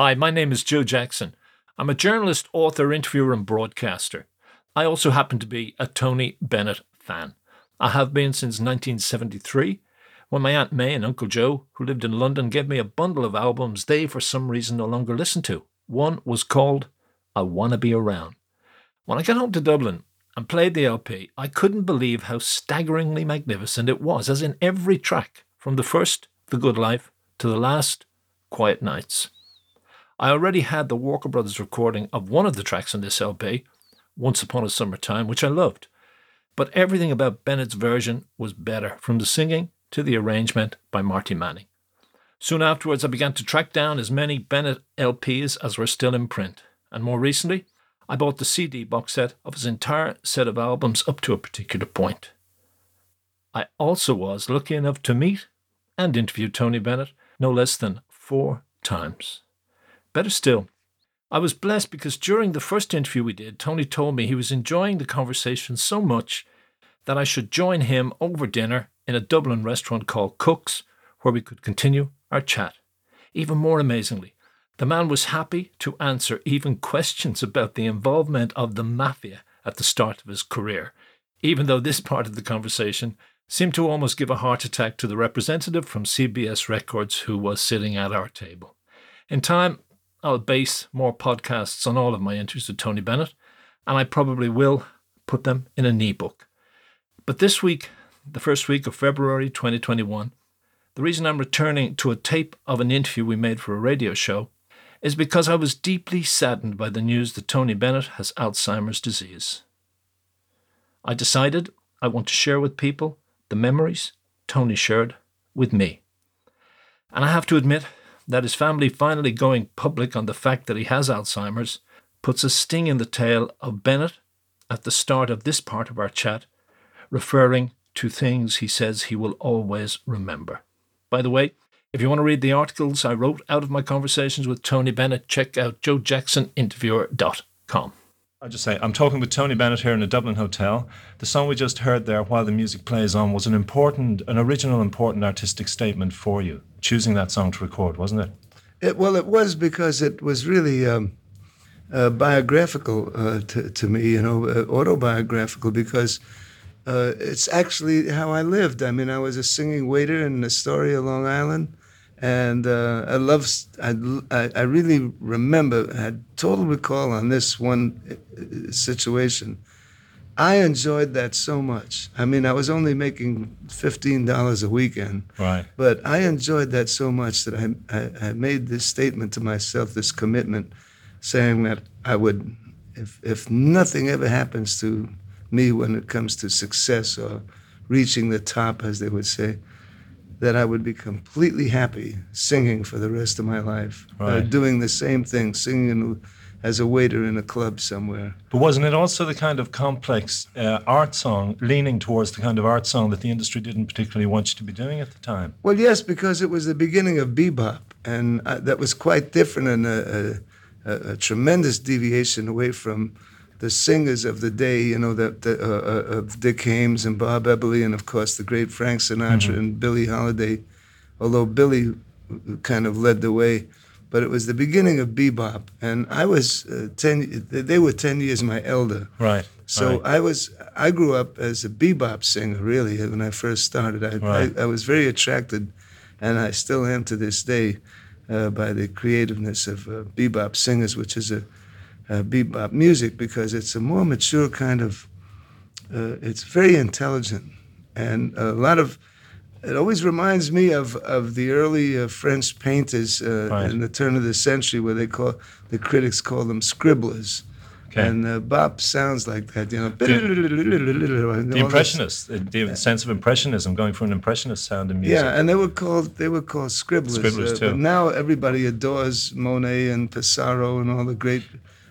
Hi, my name is Joe Jackson. I'm a journalist, author, interviewer, and broadcaster. I also happen to be a Tony Bennett fan. I have been since 1973, when my Aunt May and Uncle Joe, who lived in London, gave me a bundle of albums they, for some reason, no longer listen to. One was called I Wanna Be Around. When I got home to Dublin and played the LP, I couldn't believe how staggeringly magnificent it was, as in every track, from the first, The Good Life, to the last, Quiet Nights. I already had the Walker Brothers recording of one of the tracks on this LP, Once Upon a Summer Time, which I loved. But everything about Bennett's version was better, from the singing to the arrangement by Marty Manning. Soon afterwards, I began to track down as many Bennett LPs as were still in print, and more recently, I bought the CD box set of his entire set of albums up to a particular point. I also was lucky enough to meet and interview Tony Bennett no less than four times. Better still, I was blessed because during the first interview we did, Tony told me he was enjoying the conversation so much that I should join him over dinner in a Dublin restaurant called Cook's, where we could continue our chat. Even more amazingly, the man was happy to answer even questions about the involvement of the mafia at the start of his career, even though this part of the conversation seemed to almost give a heart attack to the representative from CBS Records who was sitting at our table. In time, I'll base more podcasts on all of my interviews with Tony Bennett, and I probably will put them in an ebook. But this week, the first week of February 2021, the reason I'm returning to a tape of an interview we made for a radio show is because I was deeply saddened by the news that Tony Bennett has Alzheimer's disease. I decided I want to share with people the memories Tony shared with me. And I have to admit that his family finally going public on the fact that he has Alzheimer's puts a sting in the tail of Bennett at the start of this part of our chat, referring to things he says he will always remember. By the way, if you want to read the articles I wrote out of my conversations with Tony Bennett, check out joejacksoninterviewer.com. I'll just say, I'm talking with Tony Bennett here in a Dublin hotel. The song we just heard there, while the music plays on, was an important, an original, important artistic statement for you, choosing that song to record, wasn't it? It, well, it was because it was really um, uh, biographical uh, to, to, me, you know, uh, autobiographical, because uh, it's actually how I lived. I mean, I was a singing waiter in Astoria, Long Island, and uh, I love. I, I really remember. I had total recall on this one uh, situation. I enjoyed that so much. I mean, I was only making fifteen dollars a weekend, right? But I enjoyed that so much that I, I, I made this statement to myself, this commitment, saying that I would, if if nothing ever happens to me when it comes to success or reaching the top, as they would say, that I would be completely happy singing for the rest of my life, uh, right. uh, doing the same thing, singing as a waiter in a club somewhere. But wasn't it also the kind of complex uh, art song, leaning towards the kind of art song that the industry didn't particularly want you to be doing at the time? Well, yes, because it was the beginning of bebop, and uh, that was quite different and a, a, a tremendous deviation away from the singers of the day, you know, the, the, uh, uh, of Dick Haymes and Bob Eberly, and of course the great Frank Sinatra mm-hmm. and Billie Holiday. Although Billie kind of led the way, but it was the beginning of bebop, and I was uh, ten. They were ten years my elder. Right. So right. I was. I grew up as a bebop singer, really, when I first started. I, right. I, I was very attracted, and I still am to this day, uh, by the creativeness of uh, bebop singers, which is a uh, bebop music because it's a more mature kind of. Uh, it's very intelligent, and a lot of. It always reminds me of of the early uh, French painters uh, right. in the turn of the century, where they call the critics call them scribblers. Okay. And uh, bop sounds like that, you know. The, the impressionists, the sense of impressionism, going for an impressionist sound in music. Yeah, and they were called they were called scribblers. Scribblers uh, too. But now everybody adores Monet and Pissarro and all the great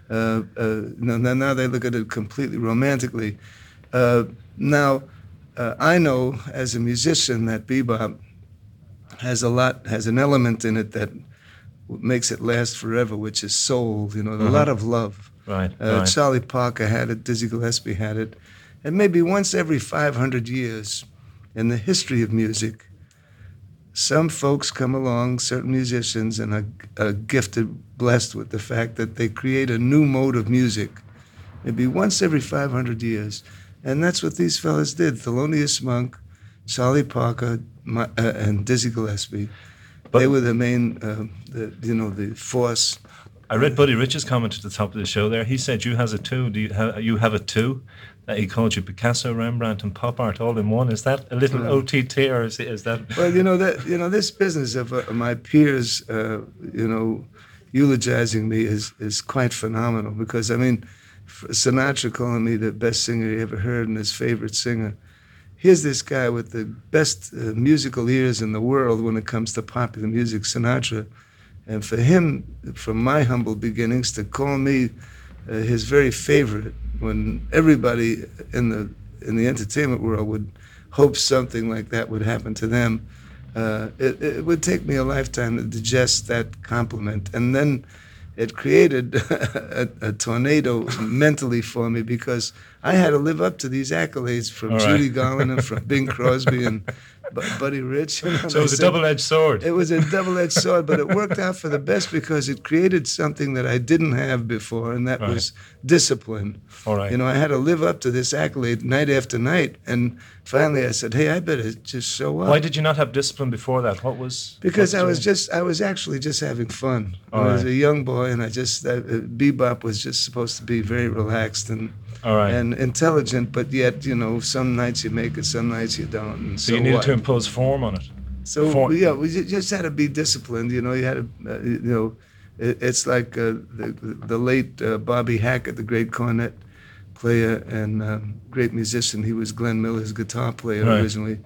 uh, uh, now they look at it completely romantically. Uh, now, I know as a musician that bebop has a lot, has an element in it that makes it last forever, which is soul. You know, mm-hmm. a lot of love. Right, uh, right. Charlie Parker had it. Dizzy Gillespie had it, and maybe once every 500 years, in the history of music, some folks come along, certain musicians, and are, are gifted, blessed with the fact that they create a new mode of music, maybe once every 500 years. And that's what these fellas did. Thelonious Monk, Charlie Parker, my, uh, and Dizzy Gillespie. But they were the main, uh, the, you know, the force. I read Buddy Rich's comment at the top of the show there. He said you has a two. Do you have you have a two? That he called you Picasso, Rembrandt, and pop art all in one. Is that a little OTT or is, is, that? Well, you know that you know this business of uh, my peers, uh, you know, eulogizing me is is quite phenomenal because I mean, Sinatra calling me the best singer he ever heard and his favorite singer here's this guy with the best uh, musical ears in the world when it comes to popular music, Sinatra. And for him, from my humble beginnings, to call me uh, his very favorite, when everybody in the in the entertainment world would hope something like that would happen to them, uh, it, it would take me a lifetime to digest that compliment. And then it created a, a, tornado mentally for me because I had to live up to these accolades from right. Judy Garland and from Bing Crosby and Buddy Rich. You know, so it was a double-edged sword. It was a double-edged sword, but it worked out for the best because it created something that I didn't have before, and that right. was discipline. All right. You know, I had to live up to this accolade night after night, and finally I said, "Hey, I better just show up." Why did you not have discipline before that? What was? Because I was just, I was actually just having fun. All I was right. a young boy, and I just, uh, bebop was just supposed to be very relaxed and and intelligent, but yet you know some nights you make it, some nights you don't. So, so, you needed what? to impose form on it. So form. yeah, we just had to be disciplined. You know, you had to, uh, you know, it, it's like uh, the, the late uh, Bobby Hackett, the great cornet player and um, great musician. He was Glenn Miller's guitar player right. originally,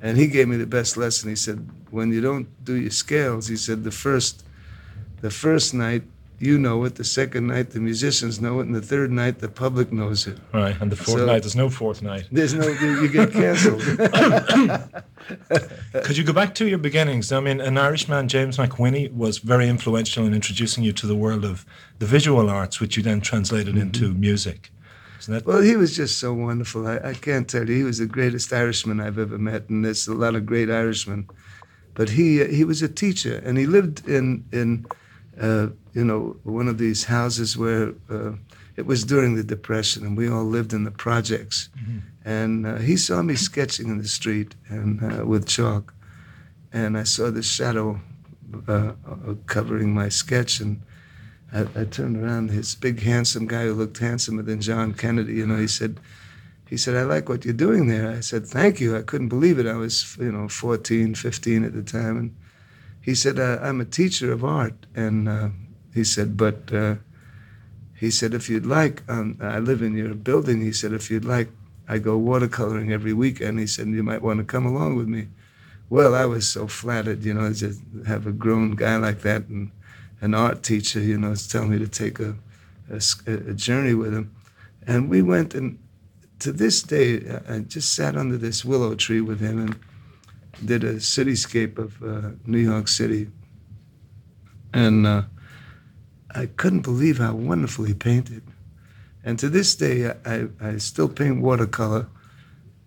and he gave me the best lesson. He said, "When you don't do your scales," he said, "the first, the first night you know it. The second night, the musicians know it, and the third night, the public knows it. Right, and the fourth so, night, there's no fourth night. There's no, you, you get canceled. Could you go back to your beginnings? I mean, an Irishman, James McWhinney, was very influential in introducing you to the world of the visual arts, which you then translated mm-hmm. into music. well, he was just so wonderful. I, I can't tell you, he was the greatest Irishman I've ever met, and there's a lot of great Irishmen. But he he was a teacher, and he lived in in uh, you know, one of these houses where uh, it was during the Depression, and we all lived in the projects. Mm-hmm. And uh, he saw me sketching in the street and uh, with chalk, and I saw the shadow uh, covering my sketch, and I, I, turned around. His big, handsome guy who looked handsomer than John Kennedy, you know, he said. He said, I like what you're doing there. I said, thank you. I couldn't believe it. I was, you know, 14, 15 at the time. And he said, uh, I'm a teacher of art. And uh, he said, but uh, he said, if you'd like, um, I live in your building. He said, if you'd like, I go watercoloring every weekend. He said, you might want to come along with me. Well, I was so flattered, you know, to have a grown guy like that and an art teacher, you know, telling me to take a, a, a journey with him. And we went, and to this day, I just sat under this willow tree with him and did a cityscape of uh, New York City, and uh, I couldn't believe how wonderful he painted. And to this day, I, I still paint watercolor,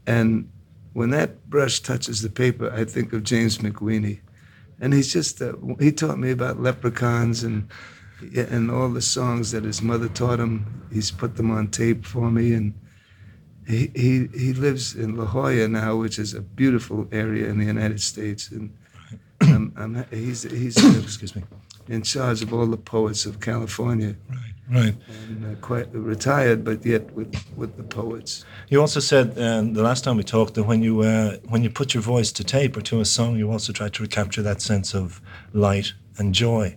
and when that brush touches the paper, I think of James McWhinney, and he's just uh, he taught me about leprechauns and and all the songs that his mother taught him. He's put them on tape for me and he, he, he lives in La Jolla now, which is a beautiful area in the United States, and I'm, I'm, he's he's excuse me in charge of all the poets of California. Right, right. And uh, quite retired, but yet with, with the poets. You also said uh, the last time we talked that when you uh, when you put your voice to tape or to a song, you also try to recapture that sense of light and joy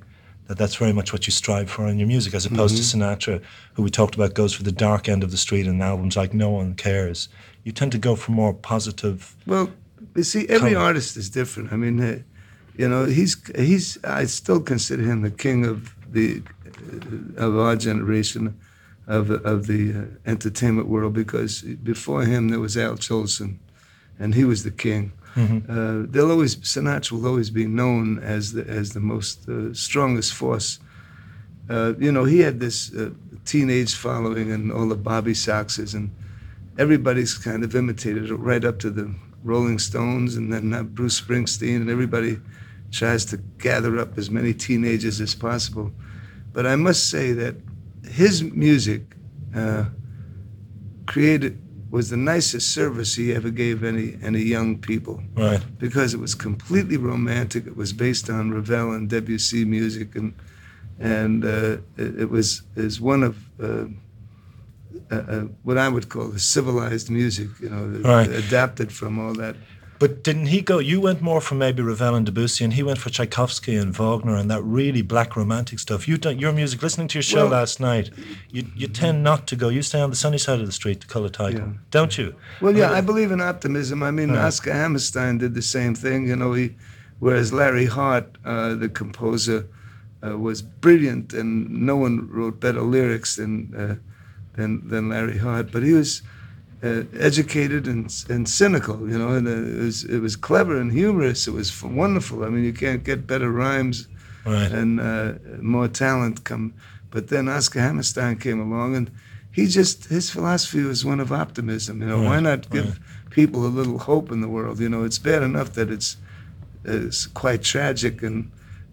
that that's very much what you strive for in your music, as opposed mm-hmm. to Sinatra, who we talked about goes for the dark end of the street in albums like No One Cares. You tend to go for more positive. Well, you see, every color. artist is different. I mean, uh, you know, he's he's. I still consider him the king of the uh, of our generation, of of the uh, entertainment world because before him there was Al Jolson, and he was the king. Mm-hmm. Uh, they'll always Sinatra will always be known as the as the most uh, strongest force. Uh, you know, he had this uh, teenage following and all the Bobby Soxers, and everybody's kind of imitated it right up to the Rolling Stones and then uh, Bruce Springsteen, and everybody tries to gather up as many teenagers as possible. But I must say that his music uh, created was the nicest service he ever gave any any young people. Right. Because it was completely romantic. It was based on Ravel and Debussy music, and and uh, it, it, was is one of uh, uh, uh, what I would call the civilized music. You know, right. adapted from all that but didn't he go? You went more for maybe Ravel and Debussy, and he went for Tchaikovsky and Wagner and that really black romantic stuff. You done your music. Listening to your show well, last night, you you tend not to go. You stay on the sunny side of the street, the colour title, yeah. don't you? Well, yeah, I believe in optimism. I mean, right. Oscar Hammerstein did the same thing. You know, he, whereas Larry Hart, uh, the composer, uh, was brilliant, and no one wrote better lyrics than uh, than than Larry Hart. But he was uh, educated and, and cynical, you know, and uh, it was it was clever and humorous. It was wonderful. I mean, you can't get better rhymes right. and uh, more talent come. But then Oscar Hammerstein came along, and he just his philosophy was one of optimism. You know, right. why not give right. people a little hope in the world? You know, it's bad enough that it's it's quite tragic and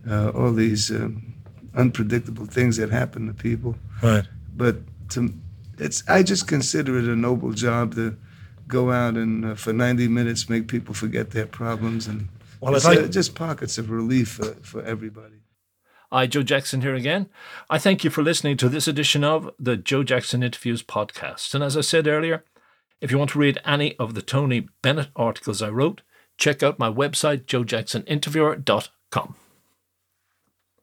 uh, all these um, unpredictable things that happen to people. Right. But to it's I just consider it a noble job to go out and uh, for 90 minutes make people forget their problems and well, it's like, uh, just pockets of relief for, for everybody. Hi, Joe Jackson here again. I thank you for listening to this edition of the Joe Jackson Interviews podcast. And as I said earlier, if you want to read any of the Tony Bennett articles I wrote, check out my website, joejacksoninterviewer.com.